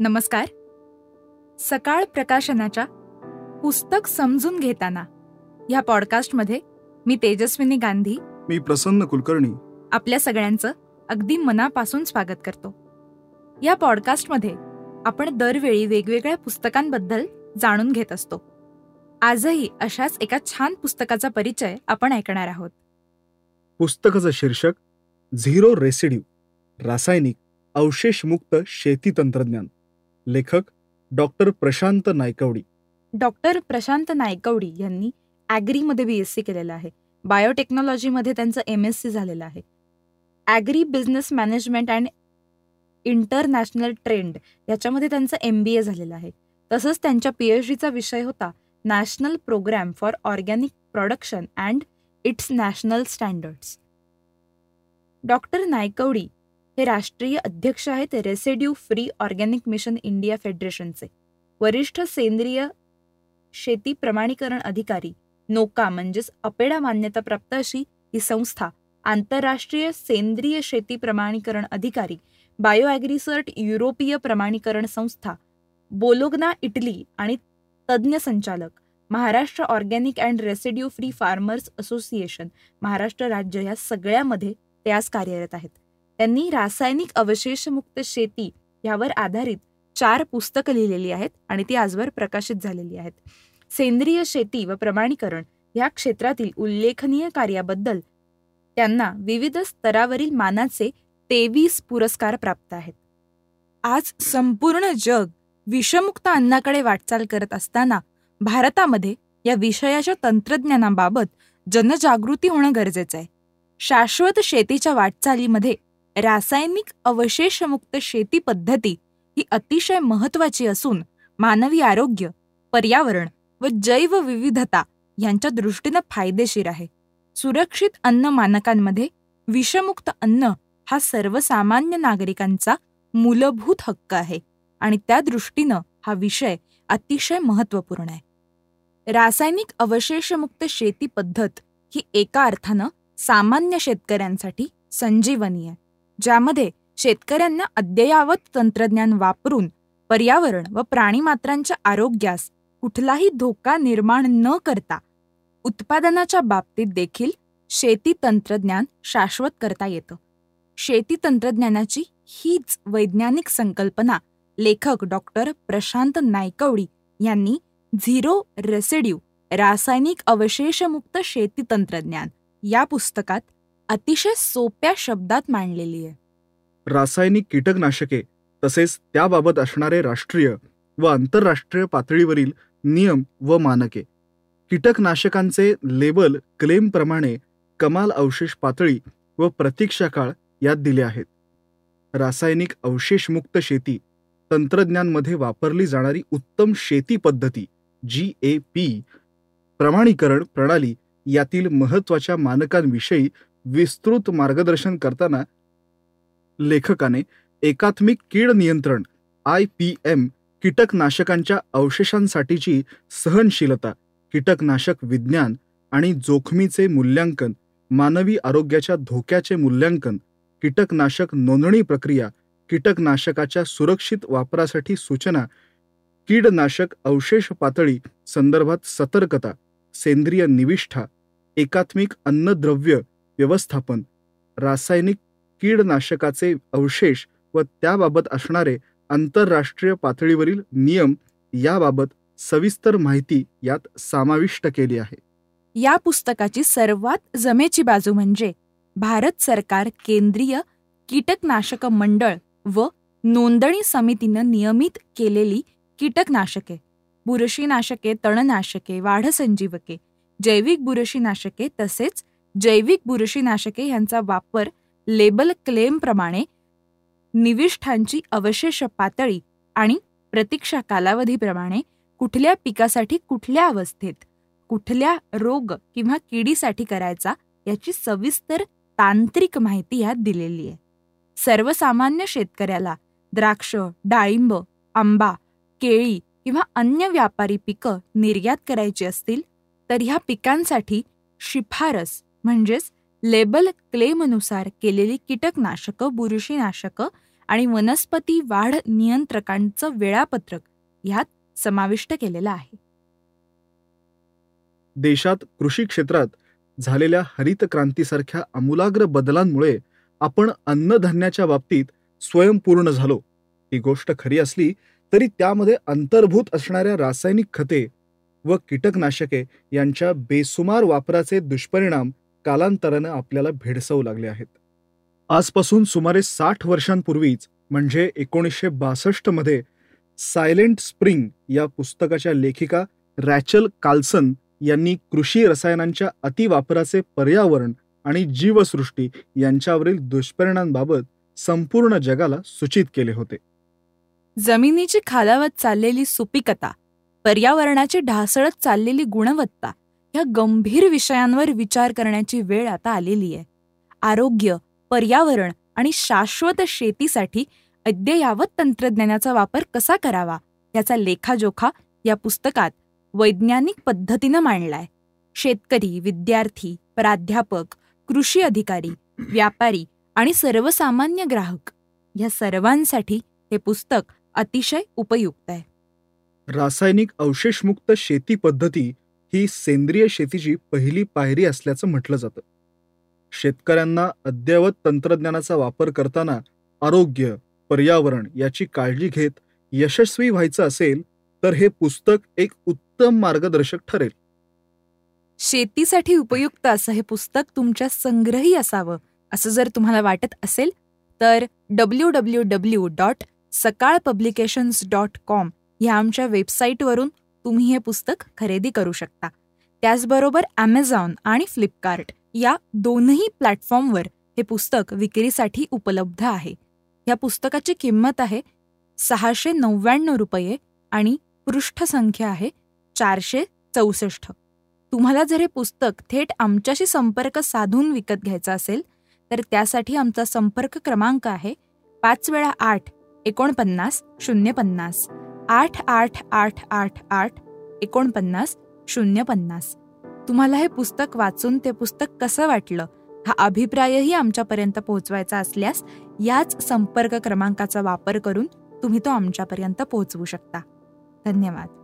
नमस्कार. सकाळ प्रकाशनाच्या पुस्तक समजून घेताना ह्या पॉडकास्टमध्ये मी तेजस्विनी गांधी. मी प्रसन्न कुलकर्णी. आपल्या सगळ्यांचं अगदी मनापासून स्वागत करतो. या पॉडकास्टमध्ये आपण दरवेळी वेगवेगळ्या पुस्तकांबद्दल जाणून घेत असतो. आजही अशाच एका छान पुस्तकाचा परिचय आपण ऐकणार आहोत. पुस्तकाचं शीर्षक झिरो रेसिड्यू रासायनिक अवशेषमुक्त शेती तंत्रज्ञान. लेखक डॉक्टर प्रशांत नायकवडी. डॉक्टर प्रशांत नायकवडी यांनी ॲग्रीमध्ये बी एस सी केलेलं आहे. बायोटेक्नॉलॉजीमध्ये त्यांचं एम एस सी झालेलं आहे. Agri business management and international trend याच्यामध्ये त्यांचं एम बी ए झालेलं आहे. तसंच त्यांच्या पी एच डीचा विषय होता national programme for organic production and its national standards doctor Naikwadi हे राष्ट्रीय अध्यक्ष आहेत residue free organic mission India फेडरेशनचे. वरिष्ठ सेंद्रिय शेती प्रमाणीकरण अधिकारी नोका म्हणजेच अपेडा मान्यताप्राप्त अशी ही संस्था आंतरराष्ट्रीय सेंद्रिय शेती प्रमाणीकरण अधिकारी बायो ॲग्रिसर्ट युरोपीय प्रमाणीकरण संस्था बोलोग्ना इटली आणि तज्ज्ञ संचालक Maharashtra organic and residue free farmers association Maharashtra राज्य या सगळ्यामध्ये ते आज कार्यरत आहेत. त्यांनी रासायनिक अवशेषमुक्त शेती यावर आधारित चार पुस्तकं लिहिलेली आहेत आणि ती आजवर प्रकाशित झालेली आहेत. सेंद्रिय शेती व प्रमाणीकरण या क्षेत्रातील उल्लेखनीय कार्याबद्दल त्यांना विविध स्तरावरील मानाचे तेवीस पुरस्कार प्राप्त आहेत. आज संपूर्ण जग विषमुक्त अन्नाकडे वाटचाल करत असताना भारतामध्ये या विषयाच्या तंत्रज्ञानाबाबत जनजागृती होणं गरजेचं आहे. शाश्वत शेतीच्या वाटचालीमध्ये रासायनिक अवशेषमुक्त शेती पद्धती ही अतिशय महत्वाची असून मानवी आरोग्य पर्यावरण व जैवविविधता यांच्या दृष्टीनं फायदेशीर आहे. सुरक्षित अन्न मानकांमध्ये विषमुक्त अन्न हा सर्वसामान्य नागरिकांचा मूलभूत हक्क आहे आणि त्या दृष्टीनं हा विषय अतिशय महत्त्वपूर्ण आहे. रासायनिक अवशेषमुक्त शेती पद्धत ही एका अर्थानं सामान्य शेतकऱ्यांसाठी संजीवनी आहे. ज्यामध्ये शेतकऱ्यांना अद्ययावत तंत्रज्ञान वापरून पर्यावरण व प्राणीमात्रांच्या आरोग्यास कुठलाही धोका निर्माण न करता उत्पादनाच्या बाबतीत देखील शेती तंत्रज्ञान शाश्वत करता येतं. शेती तंत्रज्ञानाची हीच वैज्ञानिक संकल्पना लेखक डॉक्टर प्रशांत नायकवडी यांनी झिरो रेसिड्यू रासायनिक अवशेषमुक्त शेती तंत्रज्ञान या पुस्तकात अतिशय सोप्या शब्दात मांडलेली आहे. रासायनिक कीटकनाशके तसेच त्याबाबत असणारे राष्ट्रीय व आंतरराष्ट्रीय पातळीवरील नियम व मानके. कीटकनाशकांचे लेबल क्लेमप्रमाणे कमाल अवशेष पातळी व प्रतीक्षा काळ यात दिले आहेत. रासायनिक अवशेषमुक्त शेती तंत्रज्ञानमध्ये वापरली जाणारी उत्तम शेती पद्धती जी ए पी प्रमाणीकरण प्रणाली यातील महत्त्वाच्या मानकांविषयी विस्तृत मार्गदर्शन करताना लेखकाने एकात्मिक कीड नियंत्रण आय पी एम कीटकनाशकांच्या अवशेषांसाठीची सहनशीलता कीटकनाशक विज्ञान आणि जोखमीचे मूल्यांकन मानवी आरोग्याच्या धोक्याचे मूल्यांकन कीटकनाशक नोंदणी प्रक्रिया कीटकनाशकाच्या सुरक्षित वापरासाठी सूचना कीडनाशक अवशेष पातळी संदर्भात सतर्कता सेंद्रिय निविष्ठा एकात्मिक अन्नद्रव्य व्यवस्थापन रासायनिक कीडनाशकाचे अवशेष व त्याबाबत असणारे आंतरराष्ट्रीय पातळीवरील नियम याबाबत सविस्तर माहिती यात समाविष्ट केली आहे. या पुस्तकाची सर्वात जमेची बाजू म्हणजे भारत सरकार केंद्रीय कीटकनाशक मंडळ व नोंदणी समितीनं नियमित केलेली कीटकनाशके बुरशीनाशके तणनाशके वाढसंजीवके जैविक बुरशीनाशके तसेच जैविक बुरशीनाशके यांचा वापर लेबल क्लेमप्रमाणे निविष्ठांची अवशेष पातळी आणि प्रतीक्षा कालावधीप्रमाणे कुठल्या पिकासाठी कुठल्या अवस्थेत कुठल्या रोग किंवा किडीसाठी करायचा याची सविस्तर तांत्रिक माहिती यात दिलेली आहे. सर्वसामान्य शेतकऱ्याला द्राक्ष डाळिंब आंबा केळी किंवा अन्य व्यापारी पिकं निर्यात करायची असतील तर ह्या पिकांसाठी शिफारस म्हणजेच लेबल क्लेमनुसार केलेली कीटकनाशकं बुरशीनाशकं आणि वनस्पती वाढ नियंत्रकांचं वेळापत्रक ह्यात समाविष्ट केलेलं आहे. देशात कृषी क्षेत्रात झालेल्या हरित क्रांतीसारख्या आमूलाग्र बदलांमुळे आपण अन्नधान्याच्या बाबतीत स्वयंपूर्ण झालो. ही गोष्ट खरी असली तरी त्यामध्ये अंतर्भूत असणाऱ्या रासायनिक खते व कीटकनाशके यांच्या बेसुमार वापराचे दुष्परिणाम कालांतरानं आपल्याला भेडसावू लागले आहेत. आजपासून सुमारे साठ वर्षांपूर्वीच म्हणजे एकोणीसशे बासष्टमध्ये सायलेंट स्प्रिंग या पुस्तकाच्या लेखिका रॅचल काल्सन यांनी कृषी रसायनांच्या अतिवापराचे पर्यावरण आणि जीवसृष्टी यांच्यावरील दुष्परिणामांबाबत संपूर्ण जगाला सूचित केले होते. जमिनीची खालावत चाललेली सुपिकता पर्यावरणाची ढासळत चाललेली गुणवत्ता या गंभीर विषयांवर विचार करण्याची वेळ आता आलेली आहे. आरोग्य पर्यावरण आणि शाश्वत शेतीसाठी अद्ययावत तंत्रज्ञानाचा वापर कसा करावा याचा लेखाजोखा या पुस्तकात वैज्ञानिक पद्धतीनं मांडलाय. शेतकरी विद्यार्थी प्राध्यापक कृषी अधिकारी व्यापारी आणि सर्वसामान्य ग्राहक या सर्वांसाठी हे पुस्तक अतिशय उपयुक्त आहे. रासायनिक अवशेषमुक्त शेती पद्धती ही सेंद्रिय शेतीची पहिली पायरी असल्याचं म्हटलं जातं. शेतकऱ्यांना अद्ययावत तंत्रज्ञानाचा वापर करताना आरोग्य पर्यावरण याची काळजी घेत यशस्वी व्हायचं असेल तर हे पुस्तक एक उत्तम मार्गदर्शक ठरेल. शेतीसाठी उपयुक्त असं हे पुस्तक तुमच्या संग्रही असावं असं जर तुम्हाला वाटत असेल तर W W W dot Sakal publications dot com ह्या आमच्या वेबसाईटवरून तुम्ही हे पुस्तक खरेदी करू शकता. त्याचबरोबर ॲमेझॉन आणि फ्लिपकार्ट या दोनही प्लॅटफॉर्मवर हे पुस्तक विक्रीसाठी उपलब्ध आहे. या पुस्तकाची किंमत आहे सहाशे नव्याण्णव रुपये आणि पृष्ठसंख्या आहे चारशे चौसष्ट. तुम्हाला जर हे पुस्तक थेट आमच्याशी संपर्क साधून विकत घ्यायचं असेल तर त्यासाठी आमचा संपर्क क्रमांक आहे पाच वेळा आठ एकोणपन्नास शून्य पन्नास. आठ आठ आठ आठ आठ एकोणपन्नास शून्य पन्नास. तुम्हाला हे पुस्तक वाचून ते पुस्तक कसं वाटलं? हा अभिप्रायही आमच्यापर्यंत पोहोचवायचा असल्यास याच संपर्क क्रमांकाचा वापर करून तुम्ही तो आमच्यापर्यंत पोहोचवू शकता. धन्यवाद.